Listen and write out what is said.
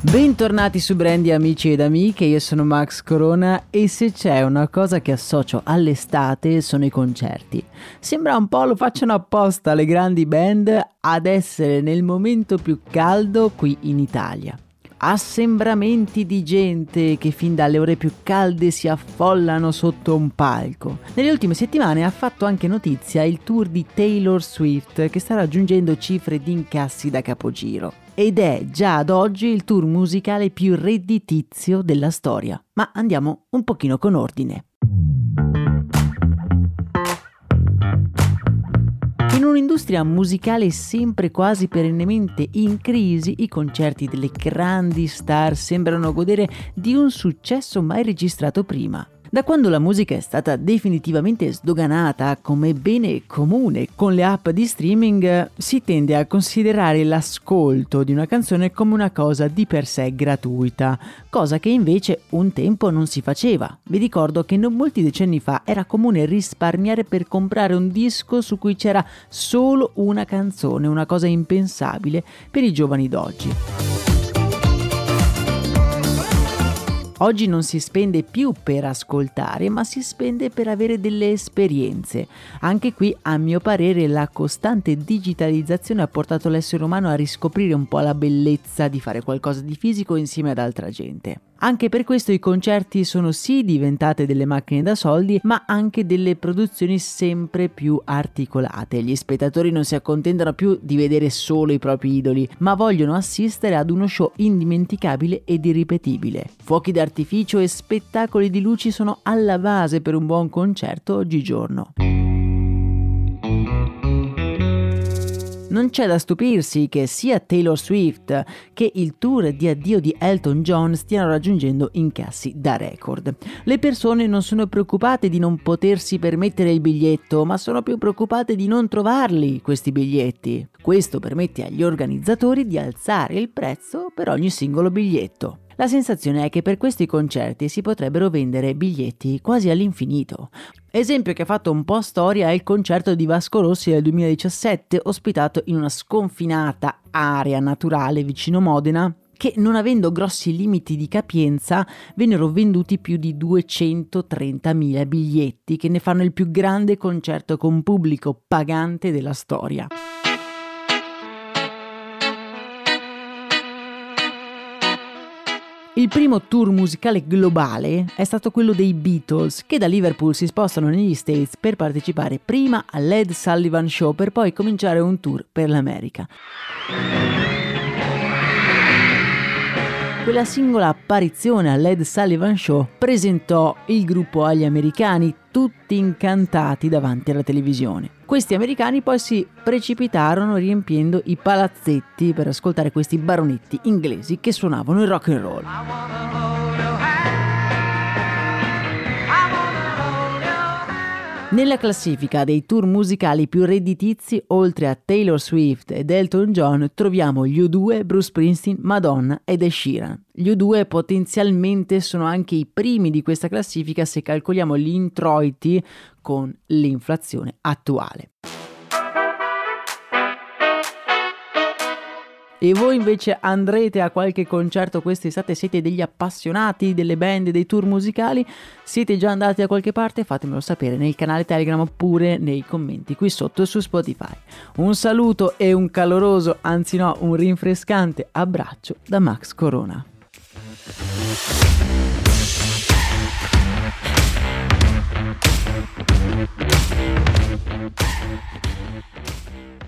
Bentornati su Brandy amici ed amiche, io sono Max Corona e se c'è una cosa che associo all'estate sono i concerti. Sembra un po' lo facciano apposta le grandi band ad essere nel momento più caldo qui in Italia. Assembramenti di gente che fin dalle ore più calde si affollano sotto un palco. Nelle ultime settimane ha fatto anche notizia il tour di Taylor Swift che sta raggiungendo cifre di incassi da capogiro ed è già ad oggi il tour musicale più redditizio della storia. Ma andiamo un pochino con ordine. In un'industria musicale sempre quasi perennemente in crisi, i concerti delle grandi star sembrano godere di un successo mai registrato prima. Da quando la musica è stata definitivamente sdoganata come bene comune con le app di streaming, si tende a considerare l'ascolto di una canzone come una cosa di per sé gratuita, cosa che invece un tempo non si faceva. Vi ricordo che non molti decenni fa era comune risparmiare per comprare un disco su cui c'era solo una canzone, una cosa impensabile per i giovani d'oggi. Oggi non si spende più per ascoltare, ma si spende per avere delle esperienze. Anche qui, a mio parere, la costante digitalizzazione ha portato l'essere umano a riscoprire un po' la bellezza di fare qualcosa di fisico insieme ad altra gente. Anche per questo i concerti sono sì diventate delle macchine da soldi, ma anche delle produzioni sempre più articolate. Gli spettatori non si accontentano più di vedere solo i propri idoli, ma vogliono assistere ad uno show indimenticabile ed irripetibile. Fuochi d'artificio e spettacoli di luci sono alla base per un buon concerto oggigiorno. Non c'è da stupirsi che sia Taylor Swift che il tour di addio di Elton John stiano raggiungendo incassi da record. Le persone non sono preoccupate di non potersi permettere il biglietto, ma sono più preoccupate di non trovarli questi biglietti. Questo permette agli organizzatori di alzare il prezzo per ogni singolo biglietto. La sensazione è che per questi concerti si potrebbero vendere biglietti quasi all'infinito. Esempio che ha fatto un po' storia è il concerto di Vasco Rossi del 2017, ospitato in una sconfinata area naturale vicino Modena, che non avendo grossi limiti di capienza vennero venduti più di 230.000 biglietti, che ne fanno il più grande concerto con pubblico pagante della storia. Il primo tour musicale globale è stato quello dei Beatles, che da Liverpool si spostano negli States per partecipare prima all'Ed Sullivan Show per poi cominciare un tour per l'America. Quella singola apparizione all'Ed Sullivan Show presentò il gruppo agli americani, tutti incantati davanti alla televisione. Questi americani poi si precipitarono riempiendo i palazzetti per ascoltare questi baronetti inglesi che suonavano il rock and roll. Nella classifica dei tour musicali più redditizi, oltre a Taylor Swift ed Elton John, troviamo gli U2, Bruce Springsteen, Madonna ed Ed Sheeran. Gli U2 potenzialmente sono anche i primi di questa classifica se calcoliamo gli introiti con l'inflazione attuale. E voi invece andrete a qualche concerto quest'estate? Siete degli appassionati delle band, dei tour musicali? Siete già andati da qualche parte? Fatemelo sapere nel canale Telegram oppure nei commenti qui sotto su Spotify. Un saluto e un caloroso, anzi no, un rinfrescante abbraccio da Max Corona. Thank you.